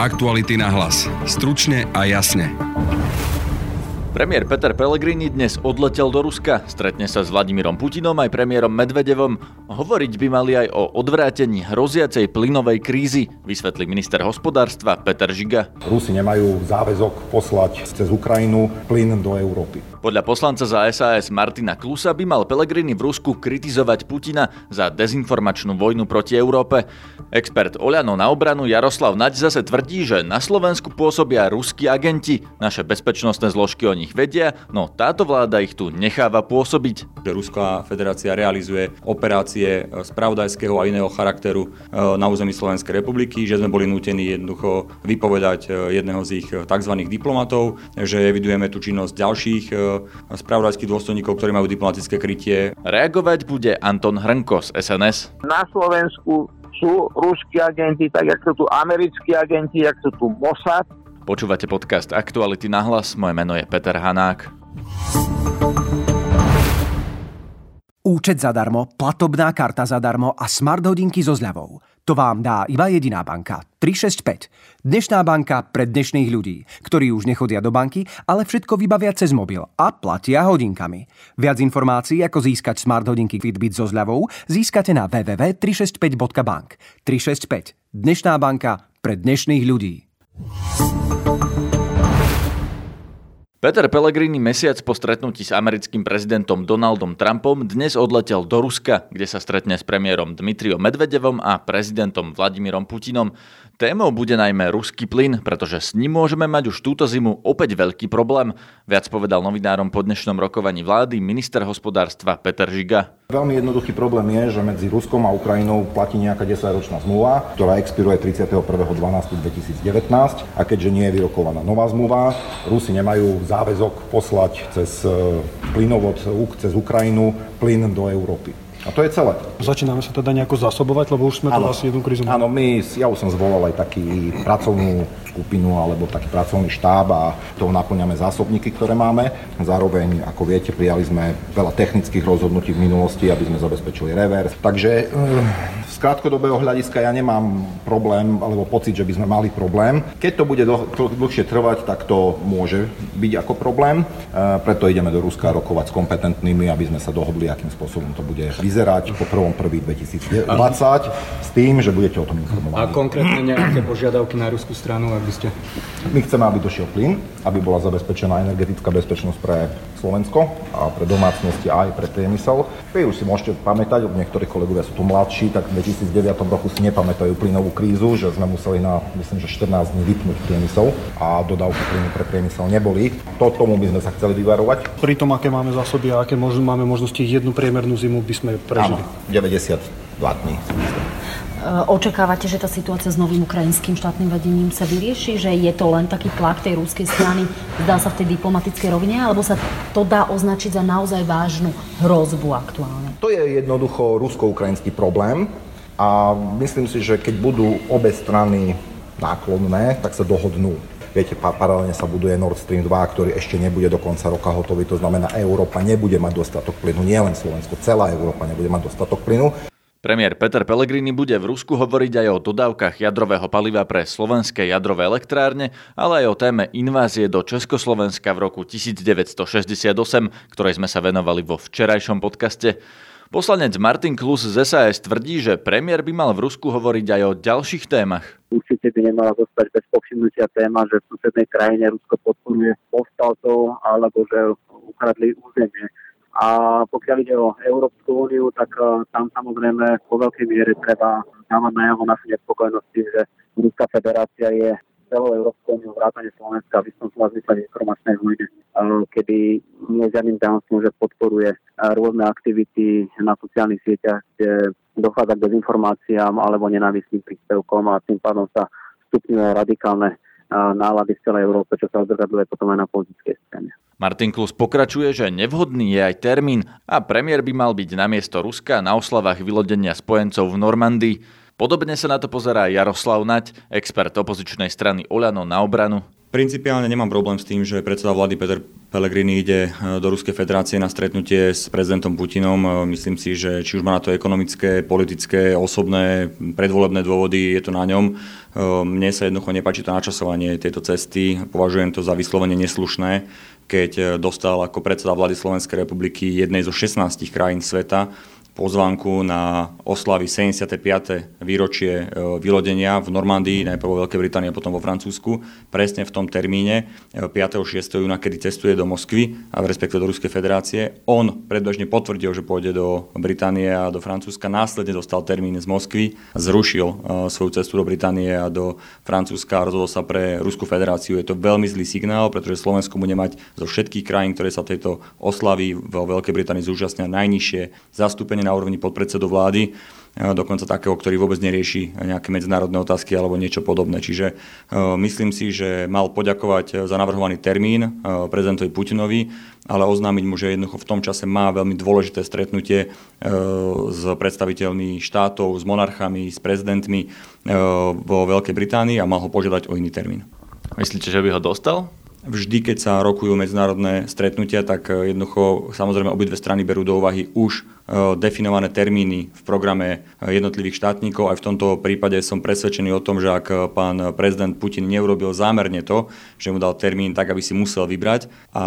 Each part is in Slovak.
Aktuality na hlas. Stručne a jasne. Premiér Peter Pellegrini dnes odletel do Ruska, stretne sa s Vladimírom Putinom aj premiérom Medvedevom. Hovoriť by mali aj o odvrátení hroziacej plynovej krízy, vysvetlí minister hospodárstva Peter Žiga. Rusi nemajú záväzok poslať cez Ukrajinu plyn do Európy. Podľa poslanca za SAS Martina Klusa by mal Pellegrini v Rusku kritizovať Putina za dezinformačnú vojnu proti Európe. Expert Oľano na obranu Jaroslav Naď zase tvrdí, že na Slovensku pôsobia ruskí agenti. Naše bezpečnostné zložky o nich vedia, no táto vláda ich tu necháva pôsobiť. Ruská federácia realizuje operácie spravodajského a iného charakteru e, na území Slovenskej republiky, že sme boli nútení jednoducho vypovedať e, jedného z ich tzv. diplomatov, že evidujeme tu činnosť ďalších e, spravodajských dôstojníkov, ktorí majú diplomatické krytie. Reagovať bude Anton Hrnko z SNS. Na Slovensku sú ruskí agenti, tak ako sú tu americkí agenti, ako sú tu Mossad, Počúvate podcast Aktuality na hlas, moje meno je Peter Hanák. Účet zadarmo, platobná karta zadarmo a smart hodinky so zľavou. To vám dá iba jediná banka. 365. Dnešná banka pre dnešných ľudí, ktorí už nechodia do banky, ale všetko vybavia cez mobil a platia hodinkami. Viac informácií, ako získať smart hodinky Fitbit so zľavou, získate na www.365.bank. 365. Dnešná banka pre dnešných ľudí. Peter Pellegrini mesiac po stretnutí s americkým prezidentom Donaldom Trumpom dnes odletel do Ruska, kde sa stretne s premiérom Dmitriom Medvedevom a prezidentom Vladimírom Putinom. Témou bude najmä ruský plyn, pretože s ním môžeme mať už túto zimu opäť veľký problém. Viac povedal novinárom po dnešnom rokovaní vlády minister hospodárstva Peter Žiga. Veľmi jednoduchý problém je, že medzi Ruskom a Ukrajinou platí nejaká 10-ročná zmluva, ktorá expiruje 31.12.2019 a keďže nie je vyrokovaná nová zmluva, Rusi nemajú záväzok poslať cez e, plynovod cez Ukrajinu plyn do Európy. A to je celé. Začíname sa teda nejako zasobovať, lebo už sme tu asi jednu krízu. Áno, my, ja už som zvolal aj taký pracovnú skupinu alebo taký pracovný štáb a toho naplňame zásobníky, ktoré máme. Zároveň, ako viete, prijali sme veľa technických rozhodnutí v minulosti, aby sme zabezpečili revers. Takže eh, z krátkodobého hľadiska ja nemám problém alebo pocit, že by sme mali problém. Keď to bude dlhšie trvať, tak to môže byť ako problém. Eh, preto ideme do Ruska rokovať s kompetentnými, aby sme sa dohodli, akým spôsobom to bude vyzerať po 1.1.2020 s tým, že budete o tom informovaní. A konkrétne nejaké požiadavky na ruskú stranu, aby ste... My chceme, aby došiel plyn, aby bola zabezpečená energetická bezpečnosť pre Slovensko a pre domácnosti a aj pre priemysel. Vy už si môžete pamätať, niektorí kolegovia sú tu mladší, tak v 2009 roku si nepamätajú plynovú krízu, že sme museli na, myslím, že 14 dní vypnúť priemysel a dodávky plynu pre priemysel neboli. To tomu by sme sa chceli vyvarovať. Pri tom, aké máme zásoby a aké možno, máme možnosti jednu priemernú zimu by sme prežili. Áno, 92 dní. Eh, očakávate, že tá situácia s novým ukrajinským štátnym vedením sa vyrieši? Že je to len taký tlak tej ruskej strany, zdá sa v tej diplomatickej rovine, alebo sa to dá označiť za naozaj vážnu hrozbu aktuálne? To je jednoducho rusko-ukrajinský problém a myslím si, že keď budú obe strany náklonné, tak sa dohodnú. Viete, paralelne sa buduje Nord Stream 2, ktorý ešte nebude do konca roka hotový. To znamená, Európa nebude mať dostatok plynu, nie len Slovensko, celá Európa nebude mať dostatok plynu. Premiér Peter Pellegrini bude v Rusku hovoriť aj o dodávkach jadrového paliva pre slovenské jadrové elektrárne, ale aj o téme invázie do Československa v roku 1968, ktorej sme sa venovali vo včerajšom podcaste. Poslanec Martin Klus z SAS tvrdí, že premiér by mal v Rusku hovoriť aj o ďalších témach. Určite by nemala zostať bez povšimnutia téma, že v susednej krajine Rusko podporuje povstalcov alebo že ukradli územie a pokiaľ ide o Európsku úniu, tak uh, tam samozrejme po veľkej miere treba dávať najavo našu nespokojnosť tým, že Ruská federácia je celou Európskou úniou vrátane Slovenska v istom slova zmysle informačnej vojne, uh, kedy nie je žiadnym tajomstvom, že podporuje uh, rôzne aktivity na sociálnych sieťach, kde dochádza k dezinformáciám alebo nenávistným príspevkom a tým pádom sa stupňujú radikálne nálady v celej Európe, čo sa odzrkadľuje potom aj na politickej scéne. Martin Klus pokračuje, že nevhodný je aj termín a premiér by mal byť namiesto Ruska na oslavách vylodenia spojencov v Normandii. Podobne sa na to pozerá Jaroslav Nať, expert opozičnej strany Oľano na obranu. Principiálne nemám problém s tým, že predseda vlády Peter Pellegrini ide e, do Ruskej federácie na stretnutie s prezidentom Putinom. E, myslím si, že či už má na to ekonomické, politické, osobné, predvolebné dôvody, je to na ňom. E, mne sa jednoducho nepáči to načasovanie tejto cesty. Považujem to za vyslovene neslušné, keď dostal ako predseda vlády Slovenskej republiky jednej zo 16 krajín sveta pozvánku na oslavy 75. výročie e, vylodenia v Normandii, najprv vo Veľkej Británii a potom vo Francúzsku, presne v tom termíne 5. E, 6. júna, kedy cestuje do Moskvy a v respektive do Ruskej federácie. On predbežne potvrdil, že pôjde do Británie a do Francúzska, následne dostal termín z Moskvy, zrušil e, svoju cestu do Británie a do Francúzska a rozhodol sa pre Ruskú federáciu. Je to veľmi zlý signál, pretože Slovensko bude mať zo všetkých krajín, ktoré sa tejto oslavy vo Veľkej Británii zúčastnia najnižšie zastúpenie na úrovni podpredsedu vlády, e, dokonca takého, ktorý vôbec nerieši nejaké medzinárodné otázky alebo niečo podobné. Čiže e, myslím si, že mal poďakovať za navrhovaný termín e, prezidentovi Putinovi, ale oznámiť mu, že jednoducho v tom čase má veľmi dôležité stretnutie s predstaviteľmi štátov, s monarchami, s prezidentmi vo Veľkej Británii a mal ho požiadať o iný termín. Myslíte, že by ho dostal? Vždy, keď sa rokujú medzinárodné stretnutia, tak jednoducho samozrejme obidve strany berú do úvahy už E, definované termíny v programe jednotlivých štátnikov. Aj v tomto prípade som presvedčený o tom, že ak pán prezident Putin neurobil zámerne to, že mu dal termín tak, aby si musel vybrať a,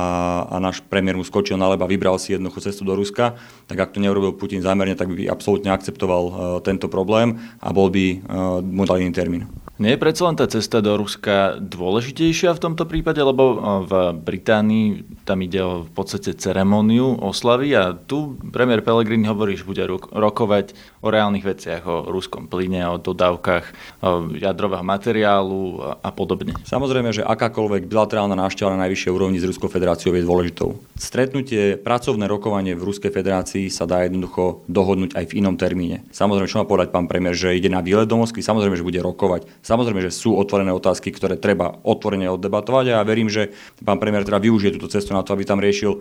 a náš premiér mu skočil na leba vybral si jednoduchú cestu do Ruska, tak ak to neurobil Putin zámerne, tak by absolútne akceptoval tento problém a bol by mu dal iný termín. Nie je predsa len tá cesta do Ruska dôležitejšia v tomto prípade, lebo v Británii tam ide o v podstate ceremóniu oslavy a tu premiér Pellegrini hovorí, že bude rokovať o reálnych veciach, o ruskom plyne, o dodávkach o jadrového materiálu a podobne. Samozrejme, že akákoľvek bilaterálna návšteva na najvyššej úrovni s Ruskou federáciou je dôležitou. Stretnutie, pracovné rokovanie v Ruskej federácii sa dá jednoducho dohodnúť aj v inom termíne. Samozrejme, čo má povedať pán premiér, že ide na výlet do Moskvy, samozrejme, že bude rokovať Samozrejme, že sú otvorené otázky, ktoré treba otvorene oddebatovať a ja verím, že pán premiér teda využije túto cestu na to, aby tam riešil e,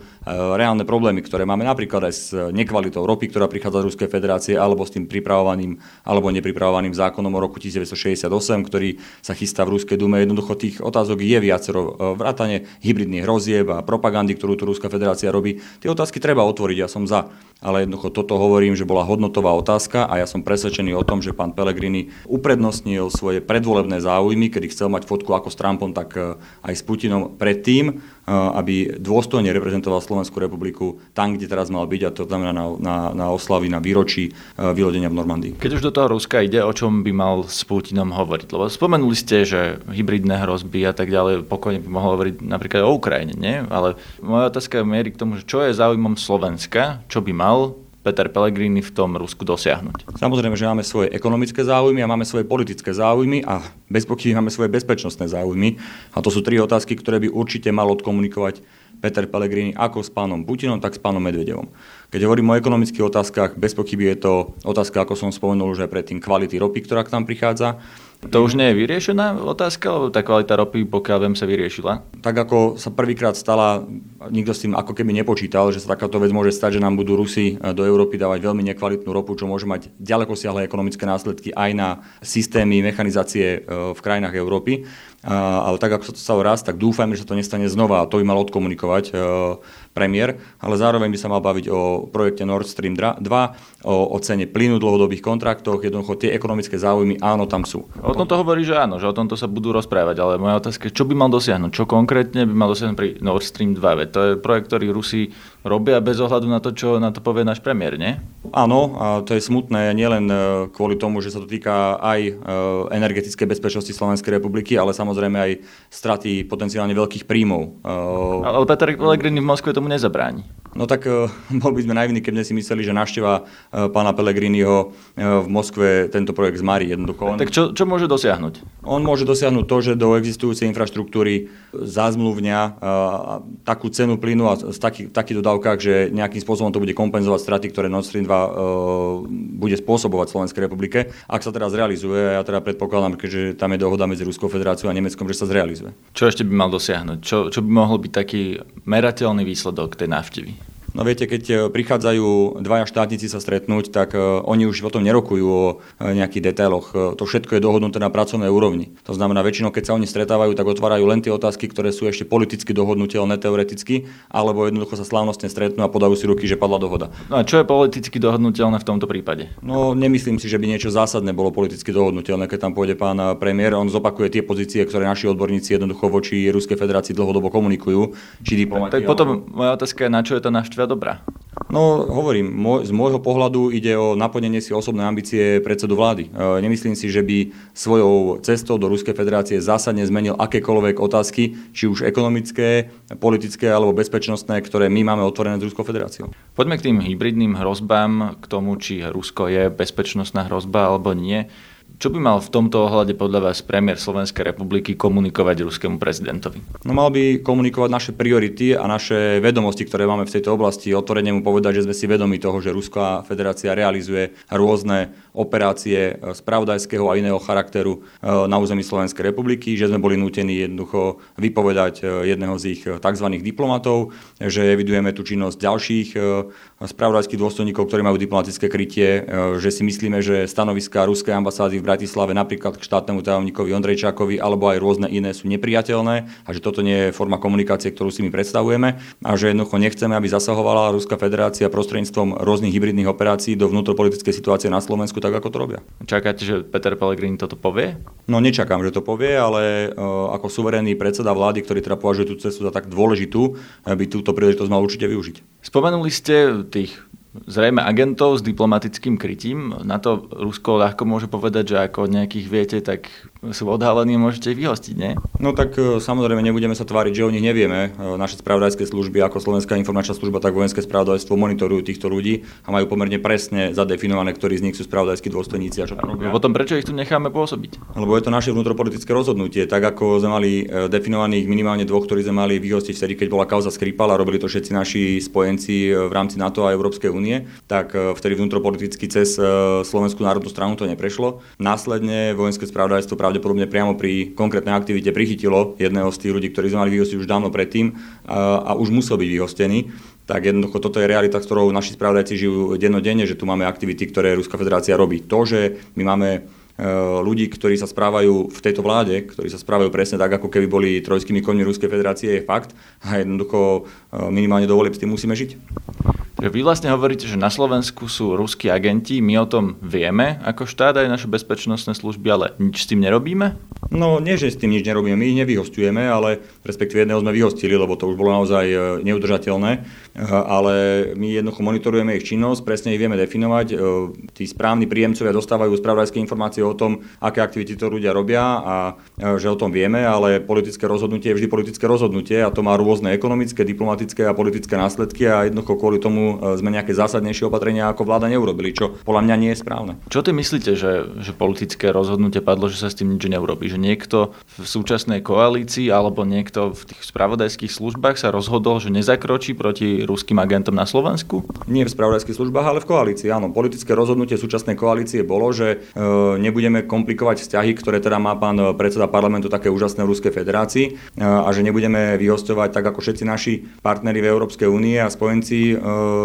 reálne problémy, ktoré máme napríklad aj s nekvalitou ropy, ktorá prichádza z Ruskej federácie, alebo s tým pripravovaným alebo nepripravovaným zákonom o roku 1968, ktorý sa chystá v Ruskej dume. Jednoducho tých otázok je viacero e, vrátane hybridných hrozieb a propagandy, ktorú tu Ruská federácia robí. Tie otázky treba otvoriť, ja som za. Ale jednoducho toto hovorím, že bola hodnotová otázka a ja som presvedčený o tom, že pán Pellegrini uprednostnil svoje predvolebné záujmy, kedy chcel mať fotku ako s Trumpom, tak e, aj s Putinom predtým, e, aby dôstojne reprezentoval Slovenskú republiku tam, kde teraz mal byť, a to znamená na, na, na oslavy, na výročí e, vylodenia v Normandii. Keď už do toho Ruska ide, o čom by mal s Putinom hovoriť? Lebo spomenuli ste, že hybridné hrozby a tak ďalej, pokojne by mohol hovoriť napríklad o Ukrajine, nie? Ale moja otázka mierí k tomu, že čo je záujmom Slovenska, čo by mal Peter Pellegrini v tom Rusku dosiahnuť? Samozrejme, že máme svoje ekonomické záujmy a máme svoje politické záujmy a bez pochyby máme svoje bezpečnostné záujmy. A to sú tri otázky, ktoré by určite mal odkomunikovať Peter Pellegrini ako s pánom Putinom, tak s pánom Medvedevom. Keď hovorím o ekonomických otázkach, bez pochyby je to otázka, ako som spomenul už aj predtým, kvality ropy, ktorá k nám prichádza. To už nie je vyriešená otázka, lebo tá kvalita ropy, pokiaľ viem, sa vyriešila? Tak ako sa prvýkrát stala, nikto s tým ako keby nepočítal, že sa takáto vec môže stať, že nám budú Rusi e, do Európy dávať veľmi nekvalitnú ropu, čo môže mať ďaleko siahle ekonomické následky aj na systémy mechanizácie e, v krajinách Európy. Ale tak ako sa to stalo raz, tak dúfajme, že sa to nestane znova. A to by mal odkomunikovať e, premiér, ale zároveň by sa mal baviť o projekte Nord Stream 2, o, o cene plynu, dlhodobých kontraktoch, jednoducho tie ekonomické záujmy áno, tam sú. O tom to hovorí, že áno, že o tomto sa budú rozprávať, ale moja otázka je, čo by mal dosiahnuť, čo konkrétne by mal dosiahnuť pri Nord Stream 2, veď to je projekt, ktorý Rusi robia bez ohľadu na to, čo na to povie náš premiér, nie? Áno, a to je smutné nielen e, kvôli tomu, že sa to týka aj e, energetickej bezpečnosti Slovenskej republiky, ale samozrejme aj straty potenciálne veľkých príjmov. E, ale Peter Pellegrini v Moskve tomu nezabráni. No tak bol by sme najvinní, keby si mysleli, že návšteva pána Pellegriniho v Moskve tento projekt zmarí jednoducho. On, tak čo, čo môže dosiahnuť? On môže dosiahnuť to, že do existujúcej infraštruktúry zazmluvňa takú cenu plynu a v taký, takých dodávkach, že nejakým spôsobom to bude kompenzovať straty, ktoré Nord Stream 2 uh, bude spôsobovať Slovenskej republike. Ak sa teraz zrealizuje, ja teda predpokladám, keďže tam je dohoda medzi Ruskou federáciou a Nemeckom, že sa zrealizuje. Čo ešte by mal dosiahnuť? Čo, čo by mohol byť taký merateľný výsledok tej návštevy? No viete, keď prichádzajú dvaja štátnici sa stretnúť, tak oni už potom nerokujú o nejakých detailoch. To všetko je dohodnuté na pracovnej úrovni. To znamená, väčšinou, keď sa oni stretávajú, tak otvárajú len tie otázky, ktoré sú ešte politicky dohodnutelné teoreticky, alebo jednoducho sa slávnostne stretnú a podajú si ruky, že padla dohoda. No a čo je politicky dohodnutelné v tomto prípade? No nemyslím si, že by niečo zásadné bolo politicky dohodnutelné, keď tam pôjde pán premiér. On zopakuje tie pozície, ktoré naši odborníci jednoducho voči Ruskej federácii dlhodobo komunikujú. Či diplomati, tak potom moja otázka je, na čo je tá návšteva dobrá? No, hovorím, môj, z môjho pohľadu ide o naplnenie si osobnej ambície predsedu vlády. E, nemyslím si, že by svojou cestou do Ruskej federácie zásadne zmenil akékoľvek otázky, či už ekonomické, politické alebo bezpečnostné, ktoré my máme otvorené s Ruskou federáciou. Poďme k tým hybridným hrozbám, k tomu, či Rusko je bezpečnostná hrozba alebo nie. Čo by mal v tomto ohľade podľa vás premiér Slovenskej republiky komunikovať ruskému prezidentovi? No mal by komunikovať naše priority a naše vedomosti, ktoré máme v tejto oblasti. Otvorene mu povedať, že sme si vedomi toho, že Ruská federácia realizuje rôzne operácie spravodajského a iného charakteru e, na území Slovenskej republiky, že sme boli nútení jednoducho vypovedať e, jedného z ich tzv. diplomatov, že evidujeme tu činnosť ďalších e, spravodajských dôstojníkov, ktorí majú diplomatické krytie, že si myslíme, že stanoviska ruskej ambasády v Bratislave napríklad k štátnemu tajomníkovi Ondrejčákovi alebo aj rôzne iné sú nepriateľné a že toto nie je forma komunikácie, ktorú si my predstavujeme a že jednoducho nechceme, aby zasahovala Ruská federácia prostredníctvom rôznych hybridných operácií do vnútropolitickej situácie na Slovensku, tak ako to robia. Čakáte, že Peter Pellegrini toto povie? No nečakám, že to povie, ale uh, ako suverénny predseda vlády, ktorý teda považuje tú cestu za tak dôležitú, by túto príležitosť mal určite využiť. Spomenuli ste tých zrejme agentov s diplomatickým krytím. Na to Rusko ľahko môže povedať, že ako nejakých viete, tak sú odhalení, môžete ich vyhostiť, nie? No tak e, samozrejme nebudeme sa tváriť, že o nich nevieme. E, naše spravodajské služby, ako Slovenská informačná služba, tak vojenské spravodajstvo monitorujú týchto ľudí a majú pomerne presne zadefinované, ktorí z nich sú spravodajskí dôstojníci a čo robia. Potom prečo ich tu necháme pôsobiť? Lebo je to naše vnútropolitické rozhodnutie, tak ako sme mali e, definovaných minimálne dvoch, ktorí sme mali vyhostiť vtedy, keď bola kauza Skripal a robili to všetci naši spojenci v rámci NATO a Európskej únie, tak vtedy vnútropoliticky cez Slovenskú národnú stranu to neprešlo. Následne vojenské spravodajstvo pravdepodobne priamo pri konkrétnej aktivite prichytilo jedného z tých ľudí, ktorí sme mali vyhostiť už dávno predtým a, a už musel byť vyhostený tak jednoducho toto je realita, s ktorou naši spravodajci žijú dennodenne, že tu máme aktivity, ktoré Ruská federácia robí. To, že my máme ľudí, ktorí sa správajú v tejto vláde, ktorí sa správajú presne tak, ako keby boli trojskými koňmi Ruskej federácie, je fakt. A jednoducho e, minimálne dovolím s tým musíme žiť. Vy vlastne hovoríte, že na Slovensku sú ruskí agenti, my o tom vieme ako štát aj naše bezpečnostné služby, ale nič s tým nerobíme? No nie, že s tým nič nerobíme, my ich nevyhostujeme, ale respektíve jedného sme vyhostili, lebo to už bolo naozaj e, neudržateľné, e, ale my jednoducho monitorujeme ich činnosť, presne ich vieme definovať, e, tí správni príjemcovia dostávajú spravodajské informácie o tom, aké aktivity to ľudia robia a že o tom vieme, ale politické rozhodnutie je vždy politické rozhodnutie a to má rôzne ekonomické, diplomatické a politické následky a jednoducho kvôli tomu E, sme nejaké zásadnejšie opatrenia ako vláda neurobili, čo podľa mňa nie je správne. Čo ty myslíte, že, že politické rozhodnutie padlo, že sa s tým nič neurobí? Že niekto v súčasnej koalícii alebo niekto v tých spravodajských službách sa rozhodol, že nezakročí proti ruským agentom na Slovensku? Nie v spravodajských službách, ale v koalícii. Áno, politické rozhodnutie súčasnej koalície bolo, že e, nebudeme komplikovať vzťahy, ktoré teda má pán predseda parlamentu také úžasné v Ruskej federácii e, a že nebudeme vyhostovať tak ako všetci naši partneri v Európskej únie a spojenci e,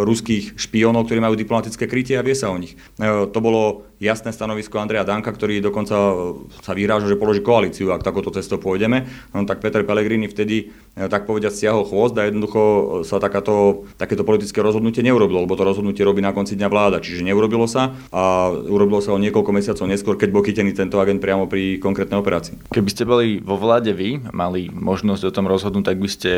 ruských špiónov, ktorí majú diplomatické krytie a vie sa o nich. To bolo jasné stanovisko Andreja Danka, ktorý dokonca e, sa vyráža, že položí koalíciu, ak takúto cestou pôjdeme. No, tak Peter Pellegrini vtedy, e, tak povediať, stiahol chvost a jednoducho sa takáto, takéto politické rozhodnutie neurobilo, lebo to rozhodnutie robí na konci dňa vláda. Čiže neurobilo sa a urobilo sa o niekoľko mesiacov neskôr, keď bol chytený tento agent priamo pri konkrétnej operácii. Keby ste boli vo vláde vy, mali možnosť o tom rozhodnúť, tak by ste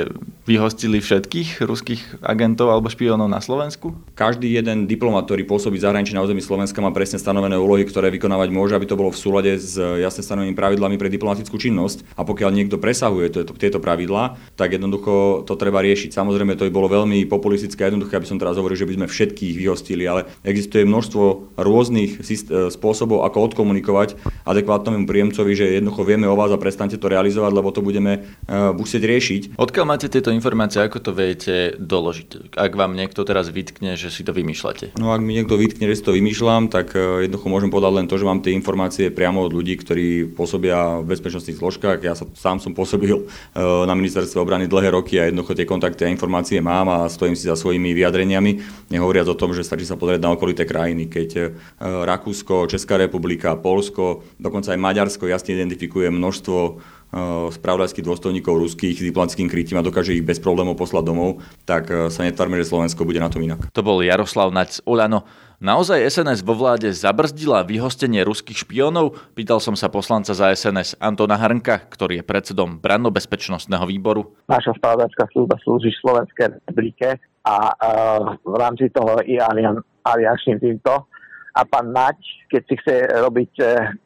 vyhostili všetkých ruských agentov alebo špiónov na Slovensku? Každý jeden diplomat, ktorý pôsobí zahraničí na území Slovenska, má presne stanovené úlohy, ktoré vykonávať môže, aby to bolo v súlade s jasne stanovenými pravidlami pre diplomatickú činnosť. A pokiaľ niekto presahuje to, tieto pravidlá, tak jednoducho to treba riešiť. Samozrejme, to by bolo veľmi populistické a jednoduché, aby som teraz hovoril, že by sme všetkých vyhostili, ale existuje množstvo rôznych e, spôsobov, ako odkomunikovať adekvátnemu príjemcovi, že jednoducho vieme o vás a prestante to realizovať, lebo to budeme uh, musieť riešiť. Odkiaľ máte tieto informácie, ako to viete doložiť? Ak vám niekto teraz vytkne, že si to vymýšľate? No ak mi niekto vytkne, že si to vymýšľam, tak uh, jednoducho môžem povedať len to, že mám tie informácie priamo od ľudí, ktorí pôsobia v bezpečnostných zložkách. Ja sa, sám som pôsobil e, na ministerstve obrany dlhé roky a jednoducho tie kontakty a informácie mám a stojím si za svojimi vyjadreniami. Nehovoriac o tom, že stačí sa pozrieť na okolité krajiny, keď e, Rakúsko, Česká republika, Polsko, dokonca aj Maďarsko jasne identifikuje množstvo spravodajských dôstojníkov ruských diplomatickým krytím a dokáže ich bez problémov poslať domov, tak sa netvárme, že Slovensko bude na tom inak. To bol Jaroslav Naď z Oľano. Naozaj SNS vo vláde zabrzdila vyhostenie ruských špiónov? Pýtal som sa poslanca za SNS Antona Hrnka, ktorý je predsedom brannobezpečnostného výboru. Naša spravodajská služba slúži Slovenskej republike a uh, v rámci toho i aliančným týmto. A pán Naď, keď si chce robiť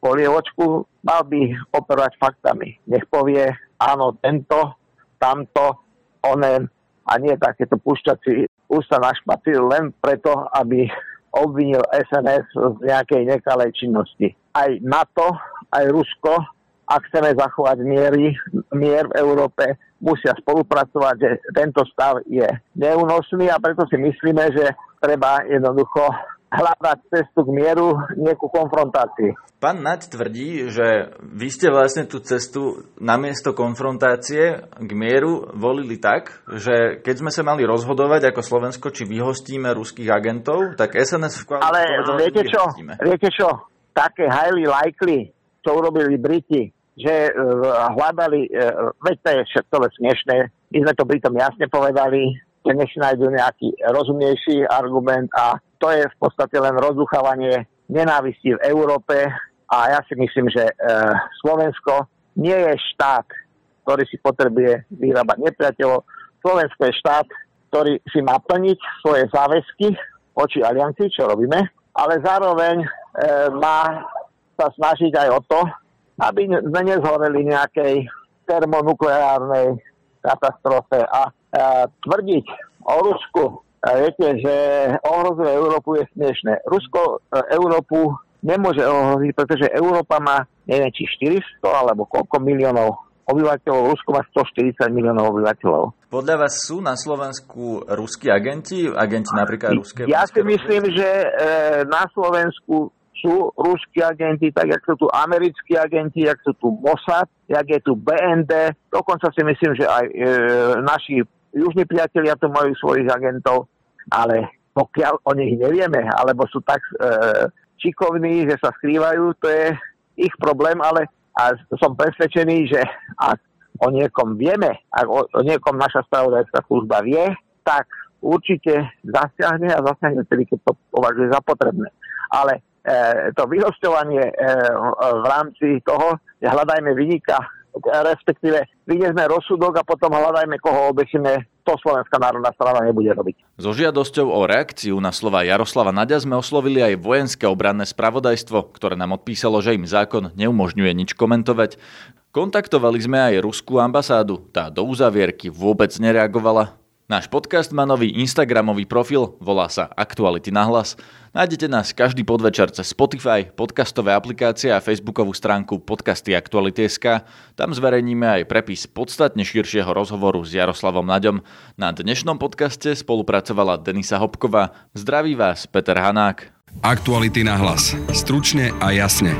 polievočku, mal by operovať faktami. Nech povie, áno, tento, tamto, onen, a nie takéto púšťací ústa na špacír len preto, aby obvinil SNS z nejakej nekalej činnosti. Aj NATO, aj Rusko, ak chceme zachovať miery, mier v Európe, musia spolupracovať, že tento stav je neúnosný a preto si myslíme, že treba jednoducho hľadať cestu k mieru, nie ku konfrontácii. Pán Naď tvrdí, že vy ste vlastne tú cestu namiesto konfrontácie k mieru volili tak, že keď sme sa mali rozhodovať ako Slovensko, či vyhostíme ruských agentov, tak SNS v Ale povedal, viete čo, viete čo, také highly likely, čo urobili Briti, že uh, hľadali, uh, veď to je všetko smiešné, my sme to Britom jasne povedali, že nech nájdu nejaký rozumnejší argument a to je v podstate len rozduchávanie nenávisti v Európe a ja si myslím, že e, Slovensko nie je štát, ktorý si potrebuje vyrábať nepriateľov. Slovensko je štát, ktorý si má plniť svoje záväzky voči aliancii, čo robíme, ale zároveň e, má sa snažiť aj o to, aby sme nezhoreli nejakej termonukleárnej katastrofe a e, tvrdiť o Rusku, viete, že ohrozuje Európu je smiešné. Rusko e, Európu nemôže ohroziť, pretože Európa má neviem či 400 alebo koľko miliónov obyvateľov, Rusko má 140 miliónov obyvateľov. Podľa vás sú na Slovensku ruskí agenti, agenti napríklad ruské? Ja si myslím, že e, na Slovensku sú ruskí agenti, tak jak sú tu americkí agenti, jak sú tu Mossad, jak je tu BND. Dokonca si myslím, že aj e, naši južní priatelia tu majú svojich agentov ale pokiaľ o nich nevieme, alebo sú tak e, šikovní, že sa skrývajú, to je ich problém, ale a som presvedčený, že ak o niekom vieme, ak o, o niekom naša spravodajská služba vie, tak určite zasiahne a zasiahne tedy, keď to považuje za potrebné. Ale to vyhostovanie e, v rámci toho, že hľadajme vynika respektíve vyniesme rozsudok a potom hľadajme, koho obešíme, to Slovenská národná strana nebude robiť. So žiadosťou o reakciu na slova Jaroslava Nadia sme oslovili aj vojenské obranné spravodajstvo, ktoré nám odpísalo, že im zákon neumožňuje nič komentovať. Kontaktovali sme aj ruskú ambasádu, tá do uzavierky vôbec nereagovala. Náš podcast má nový Instagramový profil, volá sa Aktuality na hlas. Nájdete nás každý podvečer cez Spotify, podcastové aplikácie a facebookovú stránku podcasty Aktuality.sk. Tam zverejníme aj prepis podstatne širšieho rozhovoru s Jaroslavom Naďom. Na dnešnom podcaste spolupracovala Denisa Hopková. Zdraví vás Peter Hanák. Aktuality na hlas. Stručne a jasne.